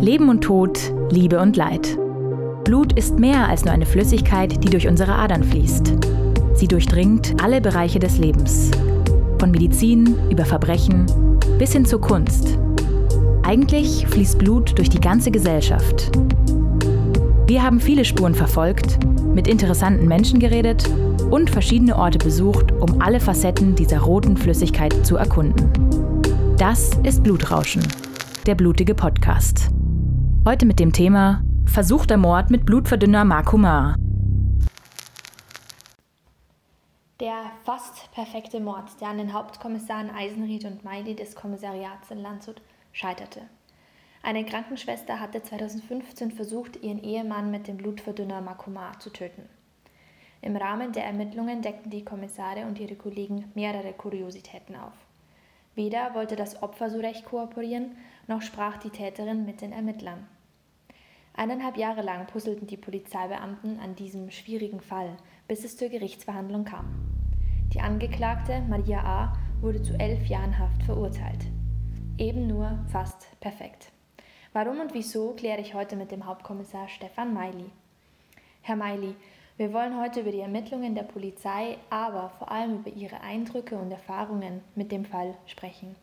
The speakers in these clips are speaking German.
Leben und Tod, Liebe und Leid. Blut ist mehr als nur eine Flüssigkeit, die durch unsere Adern fließt. Sie durchdringt alle Bereiche des Lebens. Von Medizin über Verbrechen bis hin zur Kunst. Eigentlich fließt Blut durch die ganze Gesellschaft. Wir haben viele Spuren verfolgt, mit interessanten Menschen geredet und verschiedene Orte besucht, um alle Facetten dieser roten Flüssigkeit zu erkunden. Das ist Blutrauschen, der blutige Podcast. Heute mit dem Thema Versuchter Mord mit Blutverdünner Markumar. Der fast perfekte Mord, der an den Hauptkommissaren Eisenried und Meili des Kommissariats in Landshut scheiterte. Eine Krankenschwester hatte 2015 versucht, ihren Ehemann mit dem Blutverdünner Makumar zu töten. Im Rahmen der Ermittlungen deckten die Kommissare und ihre Kollegen mehrere Kuriositäten auf. Weder wollte das Opfer so recht kooperieren, noch sprach die Täterin mit den Ermittlern. Eineinhalb Jahre lang puzzelten die Polizeibeamten an diesem schwierigen Fall, bis es zur Gerichtsverhandlung kam. Die Angeklagte Maria A. wurde zu elf Jahren Haft verurteilt. Eben nur fast perfekt. Warum und wieso kläre ich heute mit dem Hauptkommissar Stefan Meili. Herr Meili, wir wollen heute über die Ermittlungen der Polizei, aber vor allem über Ihre Eindrücke und Erfahrungen mit dem Fall sprechen.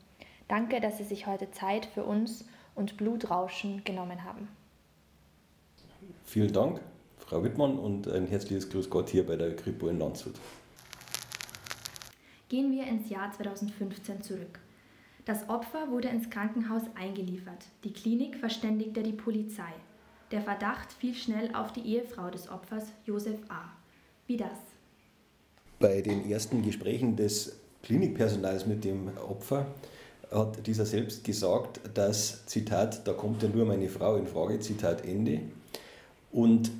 Danke, dass Sie sich heute Zeit für uns und Blutrauschen genommen haben. Vielen Dank, Frau Wittmann, und ein herzliches Grüß Gott hier bei der Kripo in Landshut. Gehen wir ins Jahr 2015 zurück. Das Opfer wurde ins Krankenhaus eingeliefert. Die Klinik verständigte die Polizei. Der Verdacht fiel schnell auf die Ehefrau des Opfers, Josef A. Wie das? Bei den ersten Gesprächen des Klinikpersonals mit dem Opfer hat dieser selbst gesagt, dass, Zitat, da kommt ja nur meine Frau in Frage, Zitat Ende. Und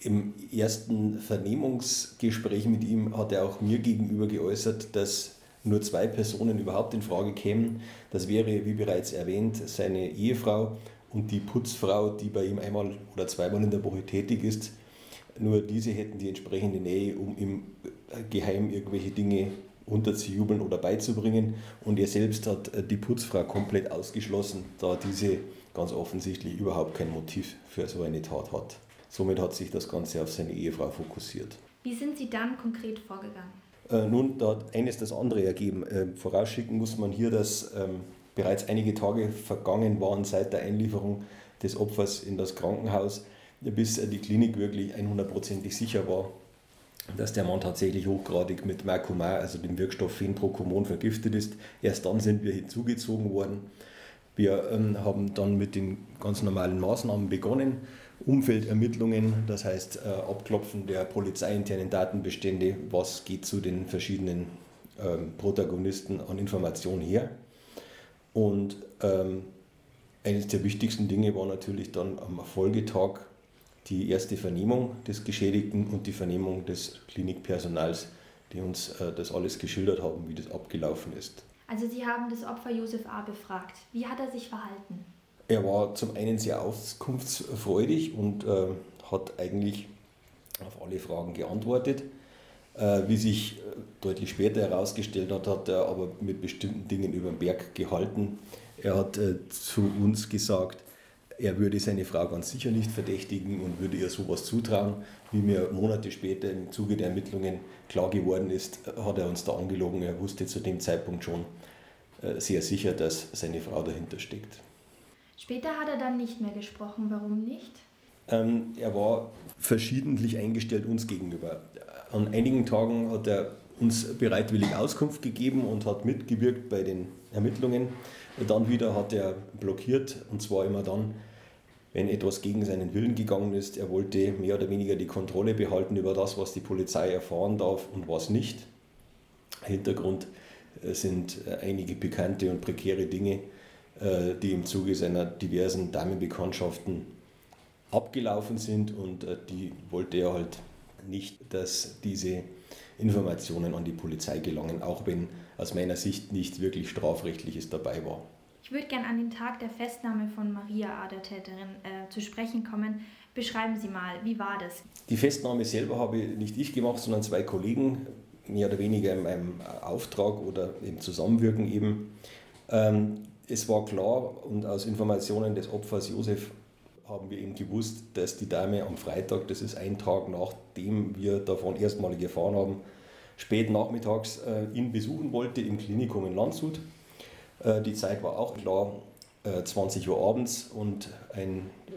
im ersten Vernehmungsgespräch mit ihm hat er auch mir gegenüber geäußert, dass nur zwei Personen überhaupt in Frage kämen. Das wäre, wie bereits erwähnt, seine Ehefrau und die Putzfrau, die bei ihm einmal oder zweimal in der Woche tätig ist. Nur diese hätten die entsprechende Nähe, um ihm geheim irgendwelche Dinge unterzujubeln oder beizubringen. Und er selbst hat die Putzfrau komplett ausgeschlossen, da diese ganz offensichtlich überhaupt kein Motiv für so eine Tat hat. Somit hat sich das Ganze auf seine Ehefrau fokussiert. Wie sind Sie dann konkret vorgegangen? Äh, nun, da hat eines das andere ergeben. Äh, vorausschicken muss man hier, dass ähm, bereits einige Tage vergangen waren seit der Einlieferung des Opfers in das Krankenhaus, bis äh, die Klinik wirklich 100%ig sicher war, dass der Mann tatsächlich hochgradig mit Mercomar, also dem Wirkstoff Phenprocomon, vergiftet ist. Erst dann sind wir hinzugezogen worden. Wir ähm, haben dann mit den ganz normalen Maßnahmen begonnen Umfeldermittlungen, das heißt äh, Abklopfen der polizeiinternen Datenbestände, was geht zu den verschiedenen ähm, Protagonisten an Informationen her. Und ähm, eines der wichtigsten Dinge war natürlich dann am Folgetag die erste Vernehmung des Geschädigten und die Vernehmung des Klinikpersonals, die uns äh, das alles geschildert haben, wie das abgelaufen ist. Also Sie haben das Opfer Josef A. befragt. Wie hat er sich verhalten? Er war zum einen sehr auskunftsfreudig und äh, hat eigentlich auf alle Fragen geantwortet. Äh, wie sich äh, deutlich später herausgestellt hat, hat er aber mit bestimmten Dingen über den Berg gehalten. Er hat äh, zu uns gesagt, er würde seine Frau ganz sicher nicht verdächtigen und würde ihr sowas zutrauen. Wie mir Monate später im Zuge der Ermittlungen klar geworden ist, hat er uns da angelogen. Er wusste zu dem Zeitpunkt schon äh, sehr sicher, dass seine Frau dahinter steckt. Später hat er dann nicht mehr gesprochen. Warum nicht? Ähm, er war verschiedentlich eingestellt uns gegenüber. An einigen Tagen hat er uns bereitwillig Auskunft gegeben und hat mitgewirkt bei den Ermittlungen. Dann wieder hat er blockiert und zwar immer dann, wenn etwas gegen seinen Willen gegangen ist. Er wollte mehr oder weniger die Kontrolle behalten über das, was die Polizei erfahren darf und was nicht. Hintergrund äh, sind äh, einige pikante und prekäre Dinge, die im Zuge seiner diversen Damenbekanntschaften abgelaufen sind und äh, die wollte er halt nicht, dass diese Informationen an die Polizei gelangen, auch wenn aus meiner Sicht nichts wirklich Strafrechtliches dabei war. Ich würde gerne an den Tag der Festnahme von Maria A., der Täterin, äh, zu sprechen kommen. Beschreiben Sie mal, wie war das? Die Festnahme selber habe nicht ich gemacht, sondern zwei Kollegen, mehr oder weniger in meinem Auftrag oder im Zusammenwirken eben. Ähm, es war klar und aus Informationen des Opfers Josef haben wir eben gewusst, dass die Dame am Freitag, das ist ein Tag nachdem wir davon erstmalig erfahren haben, spät nachmittags äh, ihn besuchen wollte im Klinikum in Landshut. Äh, die Zeit war auch klar, äh, 20 Uhr abends und ein äh,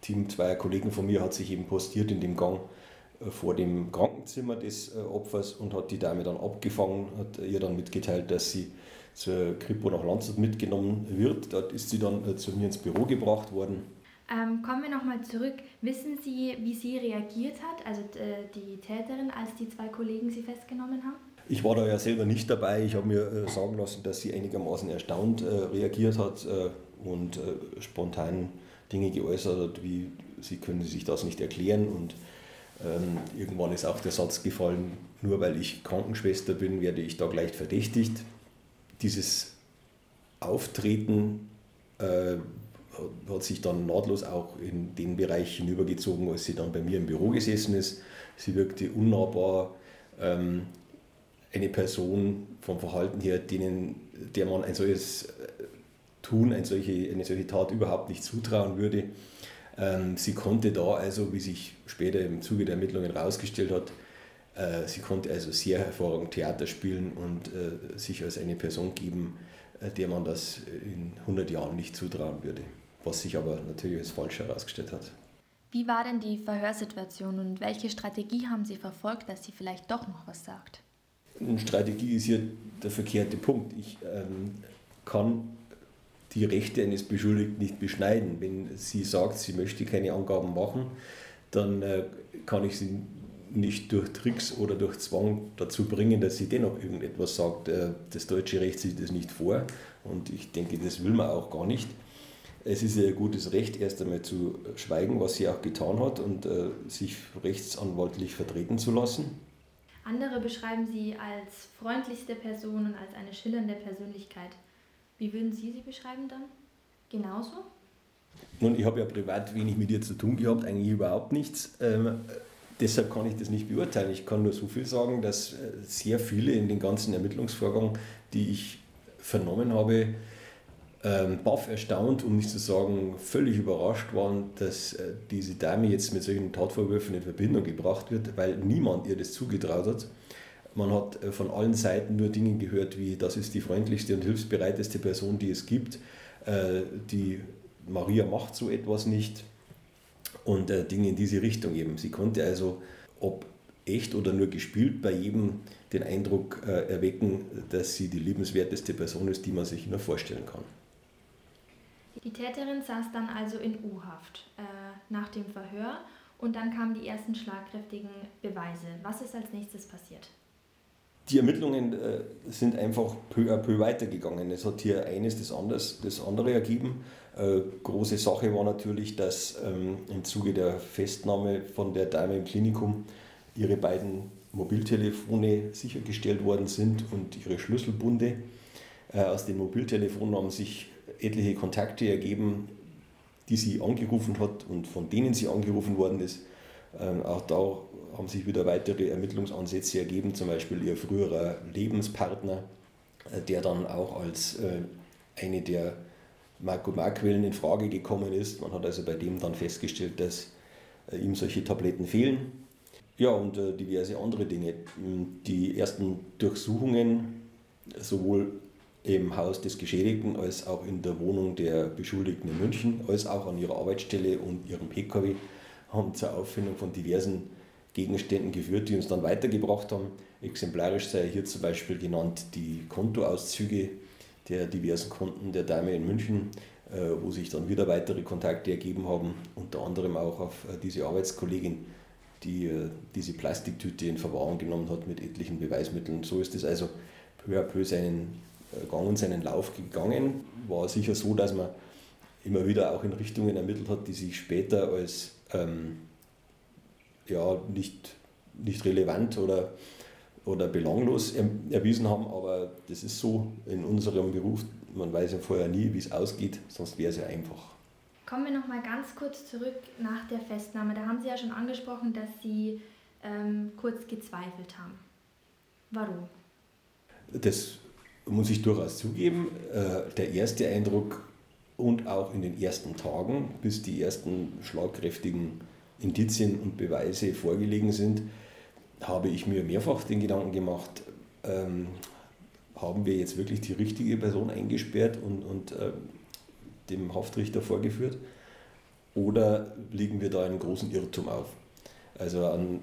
Team zweier Kollegen von mir hat sich eben postiert in dem Gang äh, vor dem Krankenzimmer des äh, Opfers und hat die Dame dann abgefangen, hat ihr dann mitgeteilt, dass sie zur Kripo nach Landshut mitgenommen wird. Dort ist sie dann zu mir ins Büro gebracht worden ähm, kommen wir nochmal zurück. Wissen Sie, wie sie reagiert hat, also äh, die Täterin, als die zwei Kollegen sie festgenommen haben? Ich war da ja selber nicht dabei. Ich habe mir äh, sagen lassen, dass sie einigermaßen erstaunt äh, reagiert hat äh, und äh, spontan Dinge geäußert hat, wie sie können sich das nicht erklären. Und ähm, irgendwann ist auch der Satz gefallen, nur weil ich Krankenschwester bin, werde ich da gleich verdächtigt. Dieses Auftreten äh, hat sich dann nahtlos auch in den Bereich hinübergezogen, als sie dann bei mir im Büro gesessen ist. Sie wirkte unnahbar, ähm, eine Person vom Verhalten her, denen, der man ein solches äh, Tun, eine solche, eine solche Tat überhaupt nicht zutrauen würde. Ähm, sie konnte da also, wie sich später im Zuge der Ermittlungen herausgestellt hat, sie konnte also sehr hervorragend Theater spielen und äh, sich als eine Person geben, äh, der man das in 100 Jahren nicht zutrauen würde was sich aber natürlich als falsch herausgestellt hat. Wie war denn die Verhörsituation und welche Strategie haben Sie verfolgt, dass sie vielleicht doch noch was sagt? Eine Strategie ist hier der verkehrte Punkt. Ich ähm, kann die Rechte eines Beschuldigten nicht beschneiden. Wenn sie sagt, sie möchte keine Angaben machen, dann äh, kann ich sie nicht durch Tricks oder durch Zwang dazu bringen, dass sie dennoch irgendetwas sagt. Äh, das deutsche Recht sieht das nicht vor und ich denke, das will man auch gar nicht. Es ist ihr gutes Recht, erst einmal zu schweigen, was sie auch getan hat und äh, sich rechtsanwaltlich vertreten zu lassen. Andere beschreiben sie als freundlichste Person und als eine schillernde Persönlichkeit. Wie würden Sie sie beschreiben dann? Genauso? Nun, ich habe ja privat wenig mit ihr zu tun gehabt, eigentlich überhaupt nichts. Deshalb kann ich das nicht beurteilen. Ich kann nur so viel sagen, dass äh, sehr viele in den ganzen Ermittlungsvorgang, die ich vernommen habe, ähm, baff erstaunt, um nicht zu sagen völlig überrascht waren, dass äh, diese Dame jetzt mit solchen Tatvorwürfen in Verbindung gebracht wird, weil niemand ihr das zugetraut hat. Man hat äh, von allen Seiten nur Dinge gehört wie, das ist die freundlichste und hilfsbereiteste Person, die es gibt. Die Maria macht so etwas nicht und äh, Dinge in diese Richtung eben. Sie konnte also, ob echt oder nur gespielt, bei jedem den Eindruck äh, erwecken, dass sie die liebenswerteste Person ist, die man sich nur vorstellen kann. Die Täterin saß dann also in U-Haft äh, nach dem Verhör und dann kamen die ersten schlagkräftigen Beweise. Was ist als nächstes passiert? Die Ermittlungen äh, sind einfach peu à peu weitergegangen. Es hat hier eines das, anders, das andere ergeben. Äh, große Sache war natürlich, dass ähm, im Zuge der Festnahme von der Dame im Klinikum ihre beiden Mobiltelefone sichergestellt worden sind und ihre Schlüsselbunde. Äh, aus den Mobiltelefonen haben sich etliche Kontakte ergeben, die sie angerufen hat und von denen sie angerufen worden ist. Ähm, auch da haben sich wieder weitere Ermittlungsansätze ergeben, zum Beispiel ihr früherer Lebenspartner, äh, der dann auch als äh, eine der Marco-Mark-Quellen in Frage gekommen ist. Man hat also bei dem dann festgestellt, dass äh, ihm solche Tabletten fehlen. Ja, und diverse andere Dinge. Die ersten Durchsuchungen, sowohl im Haus des Geschädigten als auch in der Wohnung der Beschuldigten in München, als auch an ihrer Arbeitsstelle und ihrem Pkw haben zur Auffindung von diversen Gegenständen geführt, die uns dann weitergebracht haben. Exemplarisch sei hier zum Beispiel genannt die Kontoauszüge der diversen Konten der Dame in München, äh, wo sich dann wieder weitere Kontakte ergeben haben, unter anderem auch auf äh, diese Arbeitskollegin, die äh, diese Plastiktüte in Verwahrung genommen hat mit etlichen Beweismitteln. So ist es also peu à peu seinen Gang und seinen Lauf gegangen. War sicher so, dass man immer wieder auch in Richtungen ermittelt hat, die sich später als ähm, ja, nicht, nicht relevant oder, oder belanglos erwiesen haben. Aber das ist so in unserem Beruf. Man weiß ja vorher nie, wie es ausgeht, sonst wäre es ja einfach. Kommen wir noch mal ganz kurz zurück nach der Festnahme. Da haben Sie ja schon angesprochen, dass Sie ähm, kurz gezweifelt haben. Warum? Das muss ich durchaus zugeben, äh, der erste Eindruck und auch in den ersten Tagen, bis die ersten schlagkräftigen Indizien und Beweise vorgelegen sind, habe ich mir mehrfach den Gedanken gemacht, ähm, haben wir jetzt wirklich die richtige Person eingesperrt und, und äh, dem Haftrichter vorgeführt? Oder liegen wir da einen großen Irrtum auf? Also an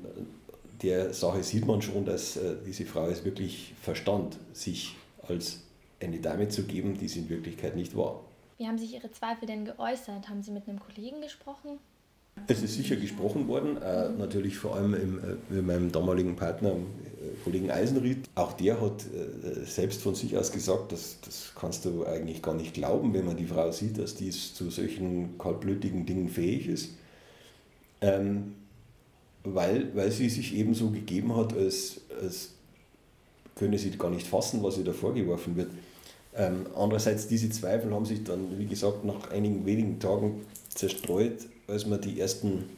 der Sache sieht man schon, dass äh, diese Frau es wirklich verstand, sich als eine Dame zu geben, die sie in Wirklichkeit nicht war. Wie haben sich Ihre Zweifel denn geäußert? Haben Sie mit einem Kollegen gesprochen? Es ist sicher gesprochen worden, äh, natürlich vor allem im, äh, mit meinem damaligen Partner, äh, Kollegen Eisenried. Auch der hat äh, selbst von sich aus gesagt, das, das kannst du eigentlich gar nicht glauben, wenn man die Frau sieht, dass die zu solchen kaltblütigen Dingen fähig ist. Ähm, weil, weil sie sich eben so gegeben hat, als, als könne sie gar nicht fassen, was ihr da vorgeworfen wird. Ähm, andererseits, diese Zweifel haben sich dann, wie gesagt, nach einigen wenigen Tagen zerstreut, als wir die ersten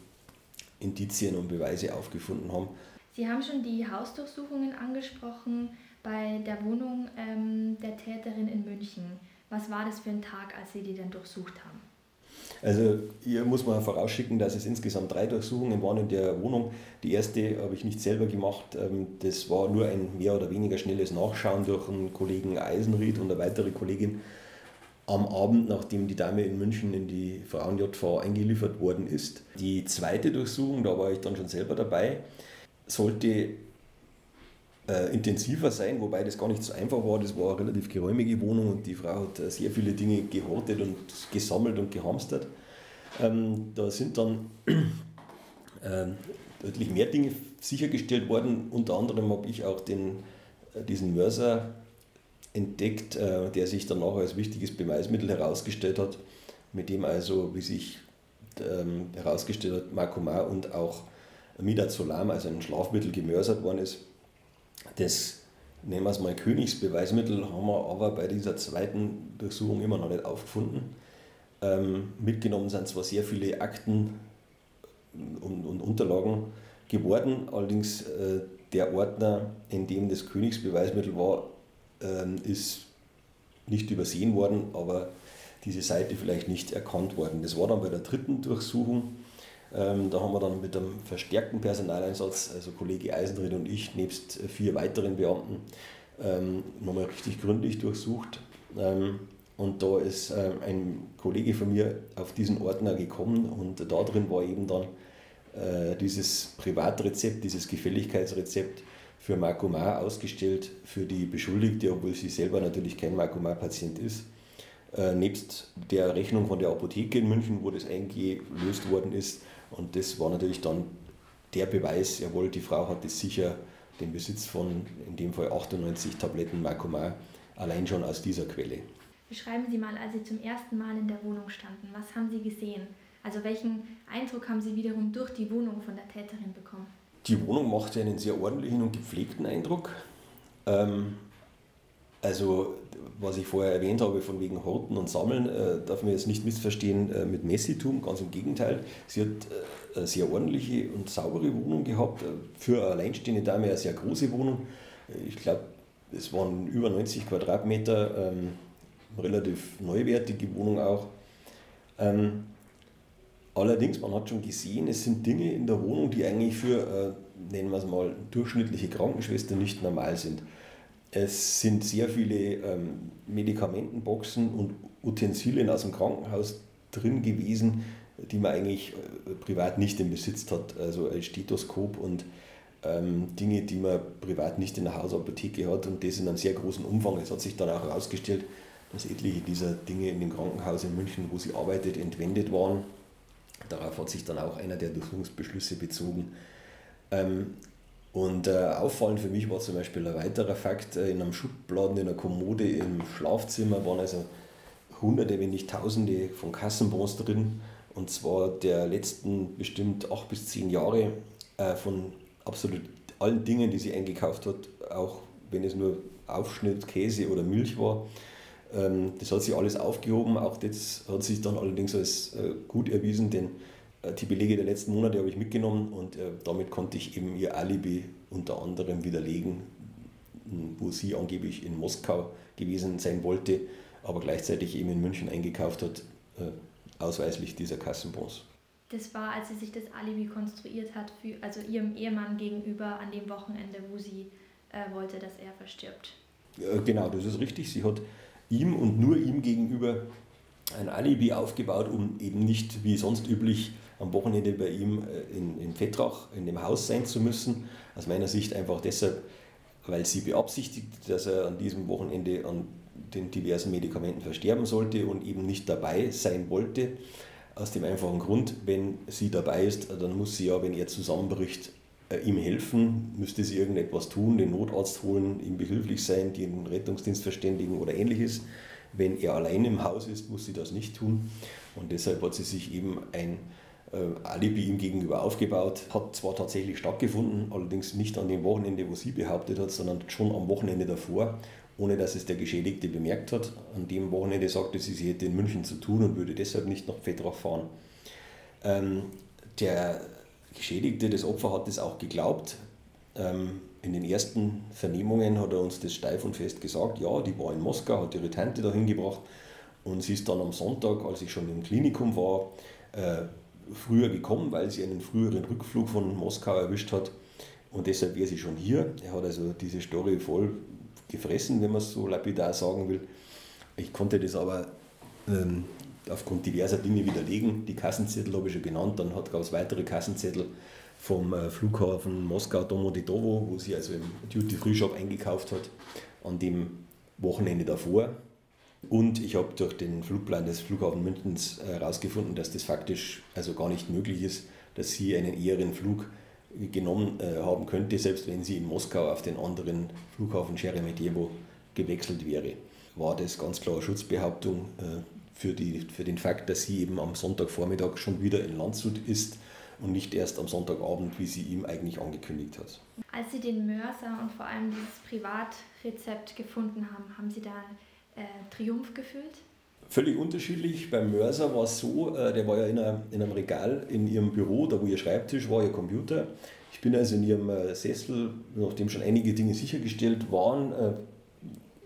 Indizien und Beweise aufgefunden haben. Sie haben schon die Hausdurchsuchungen angesprochen bei der Wohnung ähm, der Täterin in München. Was war das für ein Tag, als Sie die dann durchsucht haben? Also hier muss man vorausschicken, dass es insgesamt drei Durchsuchungen waren in der Wohnung. Die erste habe ich nicht selber gemacht. Ähm, das war nur ein mehr oder weniger schnelles Nachschauen durch einen Kollegen Eisenried und eine weitere Kollegin am Abend, nachdem die Dame in München in die Frauen-JV eingeliefert worden ist. Die zweite Durchsuchung, da war ich dann schon selber dabei, sollte äh, intensiver sein, wobei das gar nicht so einfach war. Das war eine relativ geräumige Wohnung und die Frau hat äh, sehr viele Dinge gehortet und gesammelt und gehamstert. Ähm, da sind dann äh, deutlich mehr Dinge sichergestellt worden. Unter anderem habe ich auch den, äh, diesen Mörser entdeckt, äh, der sich danach als wichtiges Beweismittel herausgestellt hat, mit dem also, wie sich ähm, herausgestellt hat, Makoma und auch Midazolam, also ein Schlafmittel, gemörsert worden ist. Das, nehmen wir es mal Königsbeweismittel, haben wir aber bei dieser zweiten Durchsuchung immer noch nicht aufgefunden. Ähm, mitgenommen sind zwar sehr viele Akten und, und Unterlagen geworden, allerdings äh, der Ordner, in dem das Königsbeweismittel war, äh, ist nicht übersehen worden, aber diese Seite vielleicht nicht erkannt worden. Das war dann bei der dritten Durchsuchung ähm, da haben wir dann mit einem verstärkten Personaleinsatz, also Kollege Eisenried und ich, nebst vier weiteren Beamten, ähm, nochmal richtig gründlich durchsucht. Ähm, und da ist äh, ein Kollege von mir auf diesen Ordner gekommen und da drin war eben dann äh, dieses Privatrezept, dieses Gefälligkeitsrezept für Makoma ausgestellt für die Beschuldigte, obwohl sie selber natürlich kein Makoma-Patient ist. Äh, nebst der Rechnung von der Apotheke in München, wo das eingelöst worden ist, und das war natürlich dann der Beweis, jawohl, die Frau hatte sicher den Besitz von, in dem Fall 98 Tabletten Makoma, allein schon aus dieser Quelle. Beschreiben Sie mal, als Sie zum ersten Mal in der Wohnung standen, was haben Sie gesehen? Also welchen Eindruck haben Sie wiederum durch die Wohnung von der Täterin bekommen? Die Wohnung machte einen sehr ordentlichen und gepflegten Eindruck. Ähm, also, was ich vorher erwähnt habe, von wegen Horten und Sammeln, äh, darf man jetzt nicht missverstehen äh, mit Messitum, ganz im Gegenteil. Sie hat äh, eine sehr ordentliche und saubere Wohnung gehabt, äh, für eine alleinstehende Dame eine sehr große Wohnung. Ich glaube, es waren über 90 Quadratmeter, ähm, relativ neuwertige Wohnung auch. Ähm, allerdings, man hat schon gesehen, es sind Dinge in der Wohnung, die eigentlich für, äh, nennen wir es mal, durchschnittliche Krankenschwester nicht normal sind. Es sind sehr viele ähm, Medikamentenboxen und Utensilien aus dem Krankenhaus drin gewesen, die man eigentlich äh, privat nicht im Besitz hat. Also ein Stethoskop und ähm, Dinge, die man privat nicht in der Hausapotheke hat und das in einem sehr großen Umfang. Es hat sich dann auch herausgestellt, dass etliche dieser Dinge in dem Krankenhaus in München, wo sie arbeitet, entwendet waren. Darauf hat sich dann auch einer der Durchsuchungsbeschlüsse bezogen. Ähm, und äh, auffallend für mich war zum Beispiel ein weiterer Fakt, äh, in einem Schubladen in einer Kommode im Schlafzimmer waren also hunderte, wenn nicht tausende von Kassenbons drin. Und zwar der letzten bestimmt acht bis zehn Jahre äh, von absolut allen Dingen, die sie eingekauft hat, auch wenn es nur Aufschnitt, Käse oder Milch war. Ähm, das hat sie alles aufgehoben. Auch das hat sich dann allerdings als äh, gut erwiesen, denn die Belege der letzten Monate habe ich mitgenommen und äh, damit konnte ich eben ihr Alibi unter anderem widerlegen, wo sie angeblich in Moskau gewesen sein wollte, aber gleichzeitig eben in München eingekauft hat, äh, ausweislich dieser Kassenbons. Das war, als sie sich das Alibi konstruiert hat, für, also ihrem Ehemann gegenüber an dem Wochenende, wo sie äh, wollte, dass er verstirbt. Genau, das ist richtig. Sie hat ihm und nur ihm gegenüber ein Alibi aufgebaut, um eben nicht wie sonst üblich am Wochenende bei ihm äh, in, in Fettrach in dem Haus sein zu müssen. Aus meiner Sicht einfach deshalb, weil sie beabsichtigt, dass er an diesem Wochenende an den diversen Medikamenten versterben sollte und eben nicht dabei sein wollte. Aus dem einfachen Grund, wenn sie dabei ist, dann muss sie ja, wenn er zusammenbricht, äh, ihm helfen, müsste sie irgendetwas tun, den Notarzt holen, ihm behilflich sein, den Rettungsdienst verständigen oder ähnliches. Wenn er allein im Haus ist, muss sie das nicht tun. Und deshalb hat sie sich eben ein Alibi ihm gegenüber aufgebaut. Hat zwar tatsächlich stattgefunden, allerdings nicht an dem Wochenende, wo sie behauptet hat, sondern schon am Wochenende davor, ohne dass es der Geschädigte bemerkt hat. An dem Wochenende sagte sie, sie hätte in München zu tun und würde deshalb nicht nach Fettrach fahren. Ähm, der Geschädigte, das Opfer, hat es auch geglaubt. Ähm, in den ersten Vernehmungen hat er uns das steif und fest gesagt, ja, die war in Moskau, hat ihre Tante dahin gebracht und sie ist dann am Sonntag, als ich schon im Klinikum war, äh, früher gekommen, weil sie einen früheren Rückflug von Moskau erwischt hat und deshalb wäre sie schon hier. Er hat also diese Story voll gefressen, wenn man es so lapidar sagen will. Ich konnte das aber ähm, aufgrund diverser Dinge widerlegen. Die Kassenzettel habe ich schon genannt, dann gab es weitere Kassenzettel vom äh, Flughafen Moskau Domodedovo, wo sie also im Duty-Free-Shop eingekauft hat, an dem Wochenende davor. Und ich habe durch den Flugplan des Flughafens Münchens herausgefunden, äh, dass das faktisch also gar nicht möglich ist, dass sie einen eheren Flug genommen äh, haben könnte, selbst wenn sie in Moskau auf den anderen Flughafen Sheremetyevo gewechselt wäre. War das ganz klar Schutzbehauptung äh, für, die, für den Fakt, dass sie eben am Sonntagvormittag schon wieder in Landshut ist und nicht erst am Sonntagabend, wie sie ihm eigentlich angekündigt hat. Als Sie den Mörser und vor allem dieses Privatrezept gefunden haben, haben Sie da äh, Triumph gefühlt? Völlig unterschiedlich. Beim Mörser war es so, äh, der war ja in, einem Regal in ihrem Büro, da wo ihr Schreibtisch war, ihr Computer. Ich bin also in ihrem äh, Sessel, nachdem schon einige Dinge sichergestellt waren,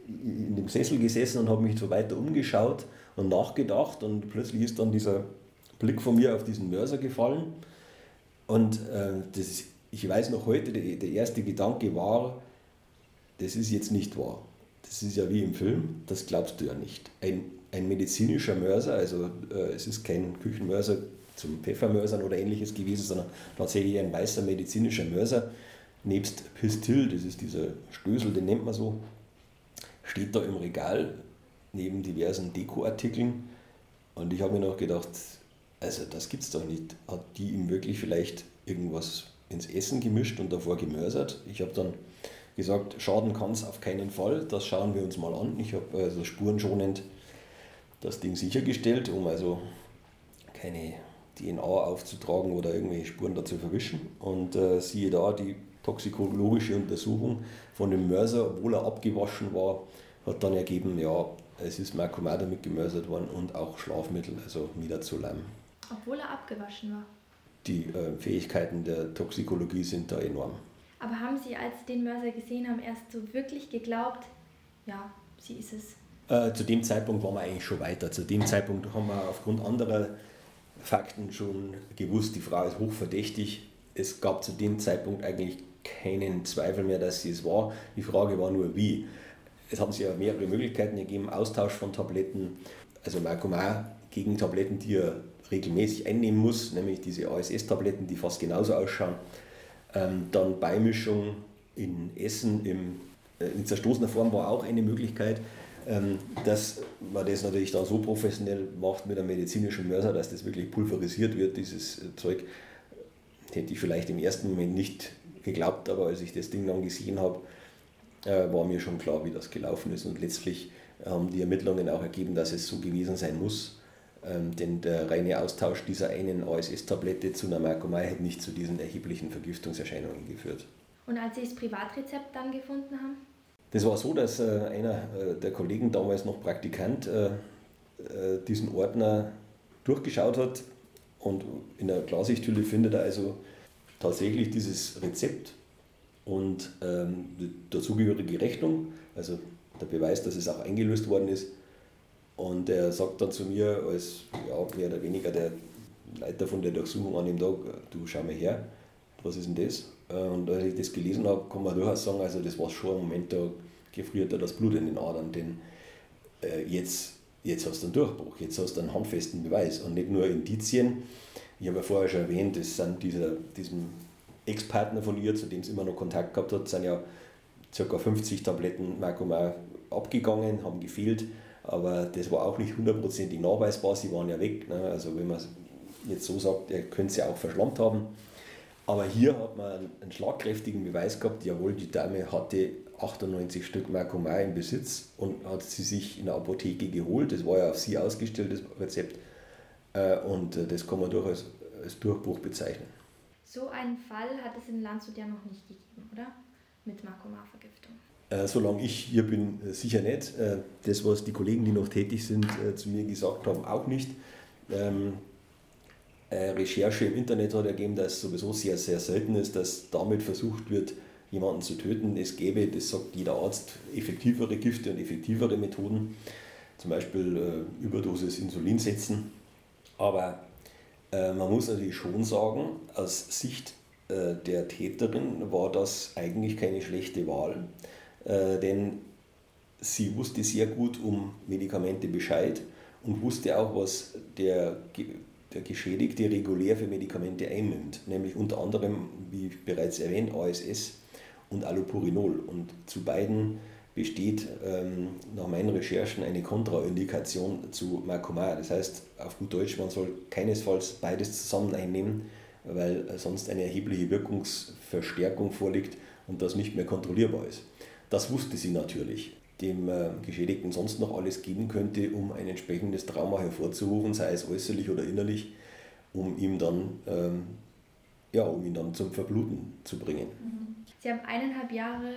in dem Sessel gesessen und habe mich so weiter umgeschaut und nachgedacht und plötzlich ist dann dieser Blick von mir auf diesen Mörser gefallen und das, ich weiß noch heute, der erste Gedanke war, das ist jetzt nicht wahr. Das ist ja wie im Film, das glaubst du ja nicht. Ein, ein medizinischer Mörser, also äh, es ist kein Küchenmörser zum Pfeffermörsern oder ähnliches gewesen, sondern tatsächlich ein weißer medizinischer Mörser, nebst Pistil, das ist dieser Stößel, den nennt man so, steht da im Regal neben diversen Dekoartikeln. Und ich habe mir noch gedacht, also das gibt's doch nicht. Hat die ihm wirklich vielleicht irgendwas ins Essen gemischt und davor gemörsert? Ich habe dann gesagt, schaden kann es auf keinen Fall, das schauen wir uns mal an. Ich habe also spurenschonend das Ding sichergestellt, um also keine DNA aufzutragen oder irgendwelche Spuren dazu verwischen. Und äh, siehe da, die toxikologische Untersuchung von dem Mörser, obwohl er abgewaschen war, hat dann ergeben, ja, es ist Makoma damit gemörsert worden und auch Schlafmittel, also Midazolam. Obwohl er abgewaschen war. Die äh, Fähigkeiten der Toxikologie sind da enorm. Aber haben Sie, als Sie den Mörser gesehen haben, erst so wirklich geglaubt, ja, sie ist es? Äh, zu dem Zeitpunkt waren wir eigentlich schon weiter. Zu dem Zeitpunkt haben wir aufgrund anderer Fakten schon gewusst, die Frau ist hochverdächtig. Es gab zu dem Zeitpunkt eigentlich keinen Zweifel mehr, dass sie es war. Die Frage war nur, wie. Es haben sich ja mehrere Möglichkeiten gegeben, Austausch von Tabletten, also Marcomar gegen Tabletten, die er regelmäßig einnehmen muss, nämlich diese ASS-Tabletten, die fast genauso ausschauen. Ähm, dann Beimischung in Essen im, äh, in zerstoßener Form war auch eine Möglichkeit. Ähm, dass man das natürlich dann so professionell macht mit einem medizinischen Mörser, dass das wirklich pulverisiert wird, dieses äh, Zeug, hätte ich vielleicht im ersten Moment nicht geglaubt, aber als ich das Ding dann gesehen habe, äh, war mir schon klar, wie das gelaufen ist. Und letztlich haben die Ermittlungen auch ergeben, dass es so gewesen sein muss. Ähm, denn der reine Austausch dieser einen ASS-Tablette zu einer Markomai hat nicht zu diesen erheblichen Vergiftungserscheinungen geführt. Und als Sie das Privatrezept dann gefunden haben? Das war so, dass äh, einer äh, der Kollegen, damals noch Praktikant, äh, diesen Ordner durchgeschaut hat und in der Klarsichthülle findet er also tatsächlich dieses Rezept und ähm, die dazugehörige Rechnung, also der Beweis, dass es auch eingelöst worden ist. Und er sagt dann zu mir, als ja, mehr oder weniger der Leiter von der Durchsuchung an dem Tag, du schau mal her, was ist denn das? Äh, und als ich das gelesen habe, kann man durchaus sagen, also das war schon ein Moment, da gefriert er das Blut in den Adern, denn äh, jetzt, jetzt hast du einen Durchbruch, jetzt hast du einen handfesten Beweis und nicht nur Indizien. Ich habe ja vorher schon erwähnt, das sind dieser, diesem Ex-Partner von ihr, zu dem sie immer noch Kontakt gehabt hat, sind ja ca. 50 Tabletten Marcomar abgegangen, haben gefehlt, aber das war auch nicht hundertprozentig nachweisbar, sie waren ja weg. Ne? Also wenn man jetzt so sagt, er könnte sie auch verschlammt haben. Aber hier hat man einen schlagkräftigen Beweis gehabt, jawohl, die Dame hatte 98 Stück Marcomar im Besitz und hat sie sich in der Apotheke geholt. Das war ja auf sie ausgestellt, das Rezept. Äh, und äh, das kann man durchaus als Durchbruch bezeichnen. So einen Fall hat es in Landshut ja noch nicht gegeben, oder? Mit Marcomar-Vergiftung. Äh, solange ich hier bin, sicher nicht. das, was die Kollegen, die noch tätig sind, zu mir gesagt haben, auch nicht. Ähm, Recherche im Internet hat ergeben, dass es sowieso sehr, sehr selten ist, dass damit versucht wird, jemanden zu töten. Es gäbe, das sagt jeder Arzt, effektivere Gifte und effektivere Methoden, zum Beispiel äh, Überdosis Insulin setzen. Aber äh, man muss natürlich schon sagen, aus Sicht äh, der Täterin war das eigentlich keine schlechte Wahl, äh, denn sie wusste sehr gut um Medikamente Bescheid und wusste auch, was der der Geschädigte regulär für Medikamente einnimmt, nämlich unter anderem, wie bereits erwähnt, ASS und Allopurinol. Und zu beiden besteht ähm, nach meinen Recherchen eine Kontraindikation zu Marcomar. Das heißt, auf gut Deutsch, man soll keinesfalls beides zusammen einnehmen, weil sonst eine erhebliche Wirkungsverstärkung vorliegt und das nicht mehr kontrollierbar ist. Das wusste sie natürlich dem äh, Geschädigten sonst noch alles geben könnte, um ein entsprechendes Trauma hervorzurufen, sei es äußerlich oder innerlich, um ihm dann, ähm, ja, um ihn dann zum Verbluten zu bringen. Mhm. Sie haben eineinhalb Jahre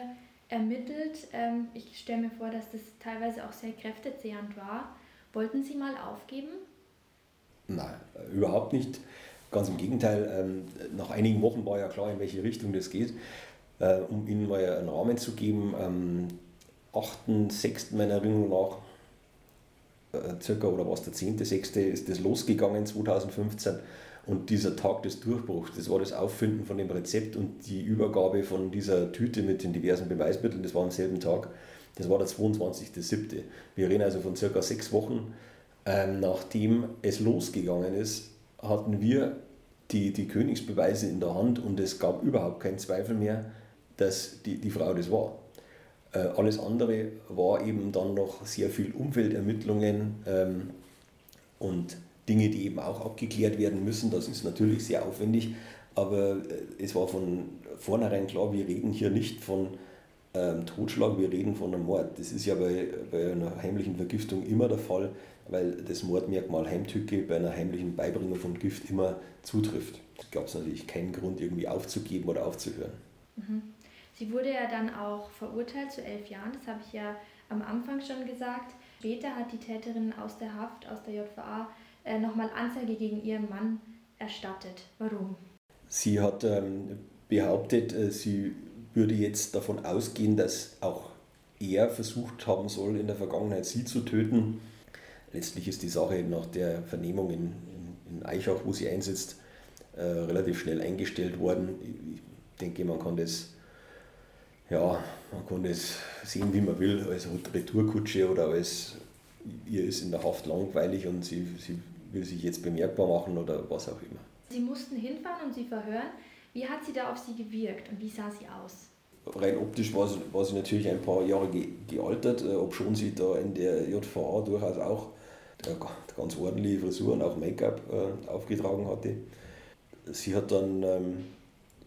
ermittelt. Ähm, ich stelle mir vor, dass das teilweise auch sehr kräftezehrend war. Wollten Sie mal aufgeben? Nein, überhaupt nicht. Ganz im Gegenteil, ähm, nach einigen Wochen war ja klar, in welche Richtung das geht. Äh, um Ihnen mal einen Rahmen zu geben, 8.6. meiner Erinnerung nach, äh, circa oder was der 10.6. ist das losgegangen 2015 und dieser Tag des Durchbruchs, das war das Auffinden von dem Rezept und die Übergabe von dieser Tüte mit den diversen Beweismitteln, das war am selben Tag, das war der 22.7. Wir reden also von circa sechs Wochen, ähm, nachdem es losgegangen ist, hatten wir die, die Königsbeweise in der Hand und es gab überhaupt keinen Zweifel mehr, dass die, die Frau das war. Äh, alles andere war eben dann noch sehr viel Umfeldermittlungen ähm, und Dinge, die eben auch abgeklärt werden müssen. Das ist natürlich sehr aufwendig, aber äh, es war von vornherein klar, wir reden hier nicht von ähm, Totschlag, wir reden von einem Mord. Das ist ja bei, bei einer heimlichen Vergiftung immer der Fall, weil das Mordmerkmal Heimtücke bei einer heimlichen Beibringung von Gift immer zutrifft. Da gab es natürlich keinen Grund, irgendwie aufzugeben oder aufzuhören. Mhm. Sie wurde ja dann auch verurteilt zu elf Jahren, das habe ich ja am Anfang schon gesagt. Später hat die Täterin aus der Haft, aus der JVA, äh, nochmal Anzeige gegen ihren Mann erstattet. Warum? Sie hat ähm, behauptet, äh, sie würde jetzt davon ausgehen, dass auch er versucht haben soll, in der Vergangenheit sie zu töten. Letztlich ist die Sache nach der Vernehmung in, in, Eichach, wo sie einsetzt, äh, relativ schnell eingestellt worden. Ich denke, man kann das ja, man kann das sehen, wie man will, als Retourkutsche oder als ihr ist in der Haft langweilig und sie, sie will sich jetzt bemerkbar machen oder was auch immer. Sie mussten hinfahren und sie verhören. Wie hat sie da auf Sie gewirkt und wie sah sie aus? Rein optisch war sie, war sie natürlich ein paar Jahre ge, gealtert, äh, obschon sie da in der JVA durchaus auch äh, ganz ordentliche Frisur und auch Make-up äh, aufgetragen hatte. Sie hat dann ähm,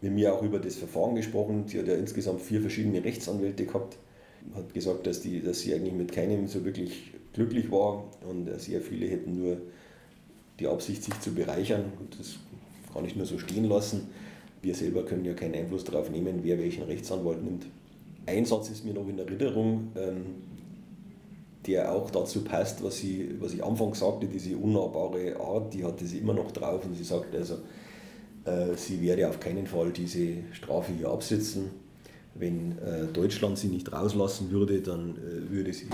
mit mir auch über das Verfahren gesprochen. Sie hat ja insgesamt vier verschiedene Rechtsanwälte gehabt. Hat gesagt, dass, die, dass sie eigentlich mit keinem so wirklich glücklich war und sehr viele hätten nur die Absicht, sich zu bereichern. Das kann ich nur so stehen lassen. Wir selber können ja keinen Einfluss darauf nehmen, wer welchen Rechtsanwalt nimmt. Ein Satz ist mir noch in Erinnerung, ähm, der auch dazu passt, was, sie, was ich anfangs sagte, diese unnahbare Art, die hatte sie immer noch drauf und sie sagte also, äh, sie werde auf keinen Fall diese Strafe hier absitzen. wenn äh, Deutschland sie nicht rauslassen würde, dann äh, würde, sie,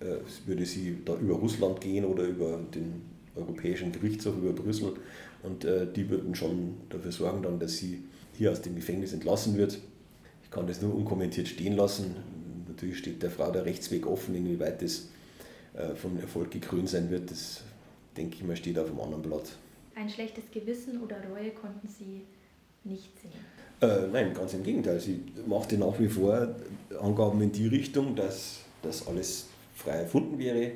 äh, würde sie da über Russland gehen oder über den Europäischen Gerichtshof, über Brüssel. Und äh, die würden schon dafür sorgen, dann, dass sie hier aus dem Gefängnis entlassen wird. Ich kann das nur unkommentiert stehen lassen. Natürlich steht der Frau der Rechtsweg offen, inwieweit das äh, vom Erfolg gekrönt sein wird. Das denke ich mal steht auf einem anderen Blatt. Ein schlechtes Gewissen oder Reue konnten Sie nicht sehen? Äh, nein, ganz im Gegenteil. Sie machte nach wie vor Angaben in die Richtung, dass das alles frei erfunden wäre.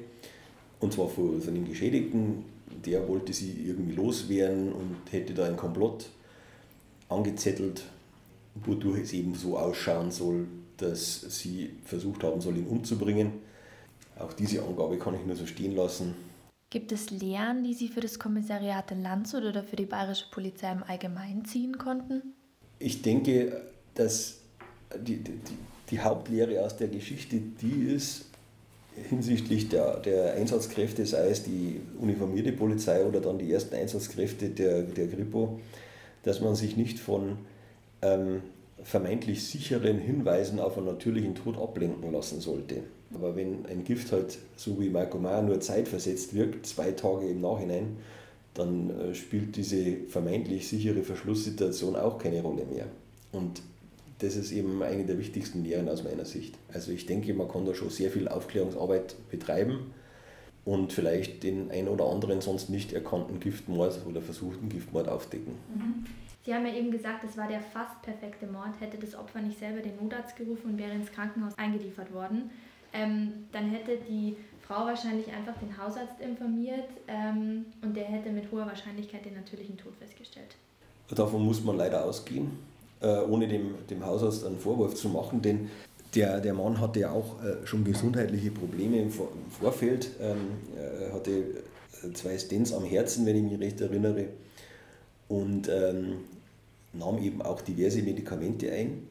Und zwar von, von den Geschädigten. Der wollte sie irgendwie loswerden und hätte da ein Komplott angezettelt, wodurch es eben so ausschauen soll, dass sie versucht haben soll, ihn umzubringen. Auch diese Angabe kann ich nur so stehen lassen. Gibt es Lehren, die Sie für das Kommissariat in Landshut oder für die bayerische Polizei im Allgemeinen ziehen konnten? Ich denke, dass die, die, die Hauptlehre aus der Geschichte die ist, hinsichtlich der, der Einsatzkräfte, sei es die uniformierte Polizei oder dann die ersten Einsatzkräfte der, der Kripo, dass man sich nicht von ähm, vermeintlich sicheren Hinweisen auf einen natürlichen Tod ablenken lassen sollte. Aber wenn ein Gift halt, so wie Marcomar, nur zeitversetzt wirkt, zwei Tage im Nachhinein, dann äh, spielt diese vermeintlich sichere Verschlusssituation auch keine Rolle mehr. Und das ist eben eine der wichtigsten Lehren aus meiner Sicht. Also ich denke, man kann da schon sehr viel Aufklärungsarbeit betreiben und vielleicht den ein oder anderen sonst nicht erkannten Giftmord oder versuchten Giftmord aufdecken. Mhm. Sie haben ja eben gesagt, es war der fast perfekte Mord. Hätte das Opfer nicht selber den Notarzt gerufen und wäre ins Krankenhaus eingeliefert worden, ähm, dann hätte die Frau wahrscheinlich einfach den Hausarzt informiert ähm, und der hätte mit hoher Wahrscheinlichkeit den natürlichen Tod festgestellt. Davon muss man leider ausgehen, äh, ohne dem, dem Hausarzt einen Vorwurf zu machen, denn der, der Mann hatte ja auch äh, schon gesundheitliche Probleme im, Vor im Vorfeld. Ähm, er hatte äh, zwei Stents am Herzen, wenn ich mich recht erinnere, und ähm, nahm eben auch diverse Medikamente ein.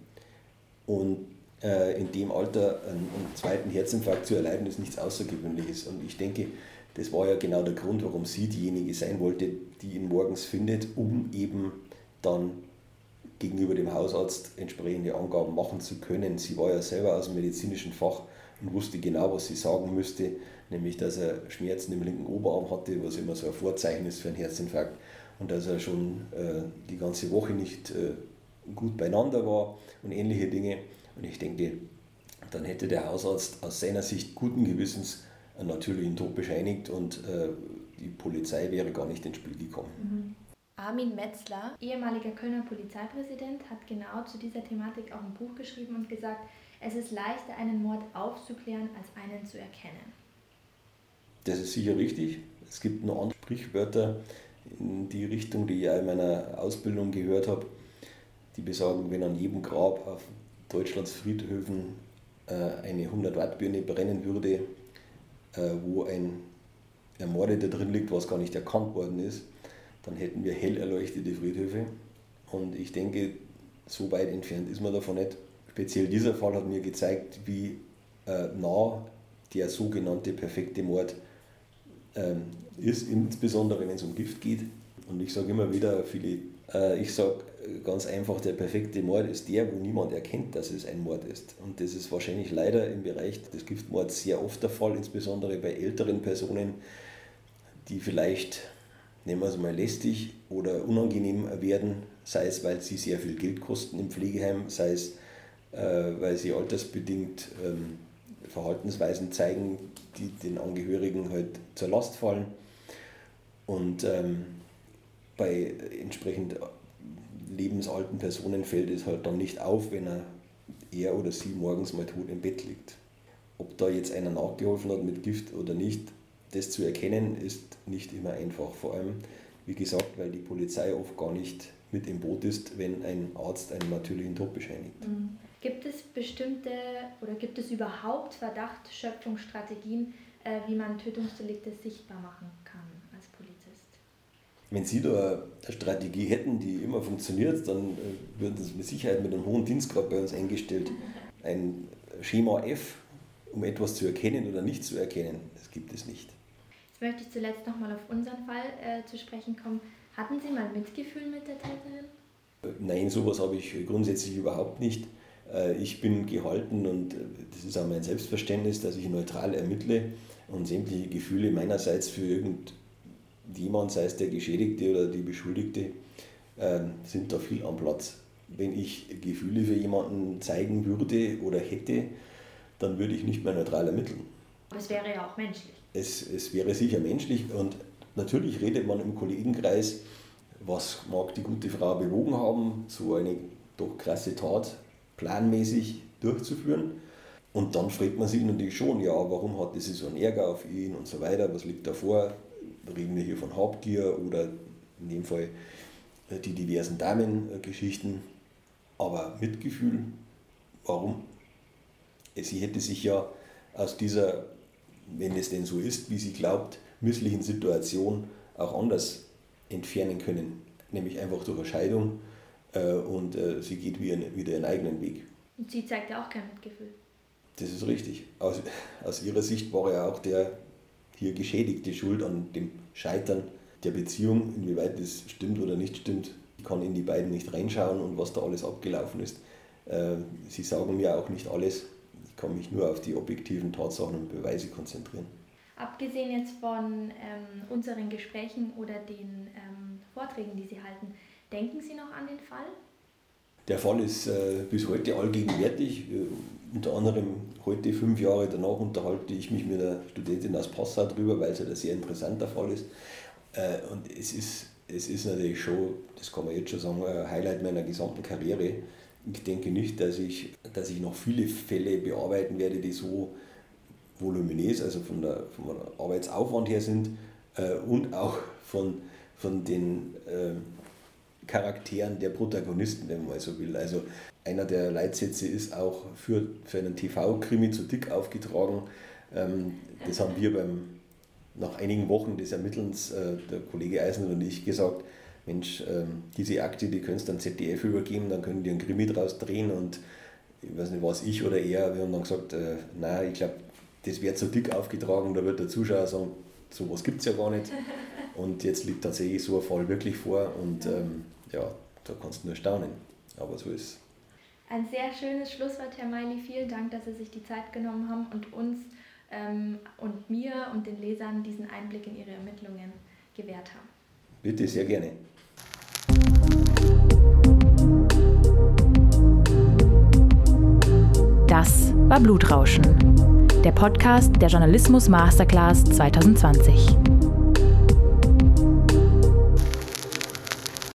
Und äh, in dem Alter einen, einen, zweiten Herzinfarkt zu erleiden, ist nichts Außergewöhnliches. Und ich denke, das war ja genau der Grund, warum sie diejenige sein wollte, die ihn morgens findet, um eben dann gegenüber dem Hausarzt entsprechende Angaben machen zu können. Sie war ja selber aus dem medizinischen Fach und wusste genau, was sie sagen müsste, nämlich dass er Schmerzen im linken Oberarm hatte, was immer so ein Vorzeichen ist für einen Herzinfarkt, und dass er schon äh, die ganze Woche nicht äh, gut beieinander war und ähnliche Dinge. Und ich denke, dann hätte der Hausarzt aus seiner Sicht guten Gewissens einen natürlichen Tod bescheinigt und äh, die Polizei wäre gar nicht ins Spiel gekommen. Mhm. Armin Metzler, ehemaliger Kölner Polizeipräsident, hat genau zu dieser Thematik auch ein Buch geschrieben und gesagt, es ist leichter, einen Mord aufzuklären, als einen zu erkennen. Das ist sicher richtig. Es gibt noch andere Sprichwörter in die Richtung, die ich ja in meiner Ausbildung gehört habe, die besagen, wenn an jedem Grab auf Deutschlands Friedhöfen äh, eine 100 Watt Birne brennen würde, äh, wo ein Ermordeter drin liegt, was gar nicht erkannt worden ist, dann hätten wir hell erleuchtete Friedhöfe. Und ich denke, so weit entfernt ist man davon nicht. Speziell dieser Fall hat mir gezeigt, wie äh, nah der sogenannte perfekte Mord ähm, ist, insbesondere wenn es um Gift geht. Und ich sage immer wieder, viele, ich sage ganz einfach, der perfekte Mord ist der, wo niemand erkennt, dass es ein Mord ist. Und das ist wahrscheinlich leider im Bereich des Giftmords sehr oft der Fall, insbesondere bei älteren Personen, die vielleicht, nehmen wir es mal, lästig oder unangenehm werden, sei es, weil sie sehr viel Geld kosten im Pflegeheim, sei es, äh, weil sie altersbedingt ähm, Verhaltensweisen zeigen, die den Angehörigen halt zur Last fallen. Und ähm, bei entsprechend lebensalten Personen fällt es halt dann nicht auf, wenn er, er oder sie morgens mal tot im Bett liegt. Ob da jetzt einer nachgeholfen hat mit Gift oder nicht, das zu erkennen, ist nicht immer einfach. Vor allem, wie gesagt, weil die Polizei oft gar nicht mit im Boot ist, wenn ein Arzt einen natürlichen Tod bescheinigt. Mhm. Gibt es bestimmte oder gibt es überhaupt Verdachtsschöpfungsstrategien, äh, wie man Tötungsdelikte sichtbar machen? Wenn Sie da eine Strategie hätten, die immer funktioniert, dann äh, würden Sie mit Sicherheit mit einem hohen Dienstgrad bei uns eingestellt. Ein Schema F, um etwas zu erkennen oder nicht zu erkennen, das gibt es nicht. Jetzt möchte ich zuletzt nochmal auf unseren Fall äh, zu sprechen kommen. Hatten Sie mal Mitgefühl mit der Täterin? Nein, sowas habe ich grundsätzlich überhaupt nicht. Äh, ich bin gehalten und das ist auch mein Selbstverständnis, dass ich neutral ermittle und sämtliche Gefühle meinerseits für irgendjemand, sei es der Geschädigte oder die Beschuldigte, ähm, sind da viel am Platz. Wenn ich Gefühle für jemanden zeigen würde oder hätte, dann würde ich nicht mehr neutral ermitteln. Aber es wäre ja auch menschlich. Es, es wäre sicher menschlich und natürlich redet man im Kollegenkreis, was mag die gute Frau bewogen haben, so eine doch krasse Tat planmäßig durchzuführen. Und dann fragt man sich natürlich schon, ja, warum hat sie so einen Ärger auf ihn und so weiter, was liegt davor? Reden wir hier von Habgier oder in dem Fall äh, die diversen Damengeschichten. Aber Mitgefühl, warum? Sie hätte sich ja aus dieser, wenn es denn so ist, wie sie glaubt, misslichen Situation auch anders entfernen können, nämlich einfach durch eine Scheidung äh, und äh, sie geht wieder, wieder ihren eigenen Weg. Und sie zeigt ja auch kein Mitgefühl. Das ist richtig. Aus, aus ihrer Sicht war ja auch der hier Geschädigte schuld an dem Scheitern der Beziehung. Inwieweit das stimmt oder nicht stimmt, ich kann in die beiden nicht reinschauen und was da alles abgelaufen ist. Äh, sie sagen mir auch nicht alles. Ich kann mich nur auf die objektiven Tatsachen und Beweise konzentrieren. Abgesehen jetzt von ähm, unseren Gesprächen oder den ähm, Vorträgen, die Sie halten, denken Sie noch an den Fall? Der Fall ist äh, bis heute allgegenwärtig. Unter anderem heute, fünf Jahre danach, unterhalte ich mich mit einer Studentin aus Passau darüber, weil es halt ein sehr interessanter Fall ist. Äh, und es ist, es ist natürlich schon, das kann man jetzt schon sagen, ein Highlight meiner gesamten Karriere. Ich denke nicht, dass ich, dass ich noch viele Fälle bearbeiten werde, die so voluminös, also von der, vom Arbeitsaufwand her sind äh, und auch von, von den äh, Charakteren der Protagonisten, wenn man so will. Also einer der Leitsätze ist auch für, für einen TV-Krimi zu dick aufgetragen. Ähm, das haben wir beim, nach einigen Wochen des Ermittelns, äh, der Kollege Eisner und ich, gesagt, Mensch, ähm, diese Akte, die könntest du an ZDF übergeben, dann können die einen Krimi draus drehen und ich weiß nicht, was ich oder er, wir haben dann gesagt, äh, nein, ich glaube, das wird zu dick aufgetragen, da wird der Zuschauer sagen, sowas gibt es ja gar nicht. Und jetzt liegt tatsächlich so ein Fall wirklich vor und ähm, ja, da kannst du nur staunen. Aber so ist es. Ein sehr schönes Schlusswort, Herr Meili. Vielen Dank, dass Sie sich die Zeit genommen haben und uns ähm, und mir und den Lesern diesen Einblick in Ihre Ermittlungen gewährt haben. Bitte, sehr gerne. Das war Blutrauschen der Podcast der Journalismus Masterclass 2020.